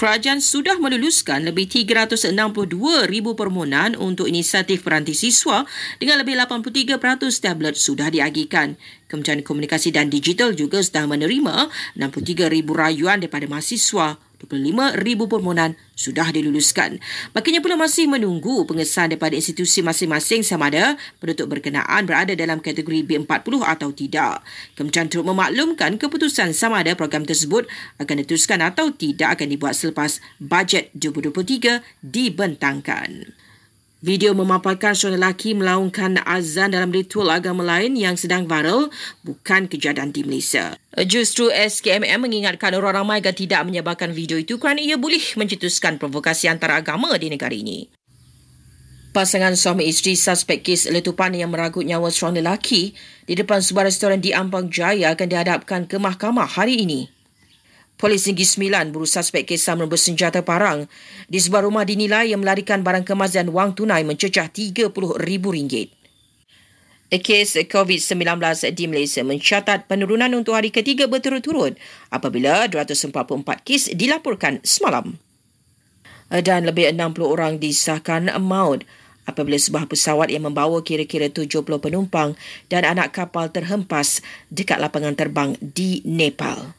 kerajaan sudah meluluskan lebih 362 ribu permohonan untuk inisiatif peranti siswa dengan lebih 83% tablet sudah diagihkan. Kementerian Komunikasi dan Digital juga sedang menerima 63 ribu rayuan daripada mahasiswa 25,000 permohonan sudah diluluskan. Makanya pula masih menunggu pengesahan daripada institusi masing-masing sama ada penduduk berkenaan berada dalam kategori B40 atau tidak. Kementerian turut memaklumkan keputusan sama ada program tersebut akan diteruskan atau tidak akan dibuat selepas bajet 2023 dibentangkan. Video memaparkan seorang lelaki melaungkan azan dalam ritual agama lain yang sedang viral bukan kejadian di Malaysia. Justru SKMM mengingatkan orang ramai agar tidak menyebarkan video itu kerana ia boleh mencetuskan provokasi antara agama di negara ini. Pasangan suami isteri suspek kes letupan yang meragut nyawa seorang lelaki di depan sebuah restoran di Ampang Jaya akan dihadapkan ke mahkamah hari ini. Polis Negeri Sembilan berusaha suspek kisah bersenjata parang di sebuah rumah dinilai yang melarikan barang kemas dan wang tunai mencecah RM30,000. Kes COVID-19 di Malaysia mencatat penurunan untuk hari ketiga berturut-turut apabila 244 kes dilaporkan semalam. Dan lebih 60 orang disahkan maut apabila sebuah pesawat yang membawa kira-kira 70 penumpang dan anak kapal terhempas dekat lapangan terbang di Nepal.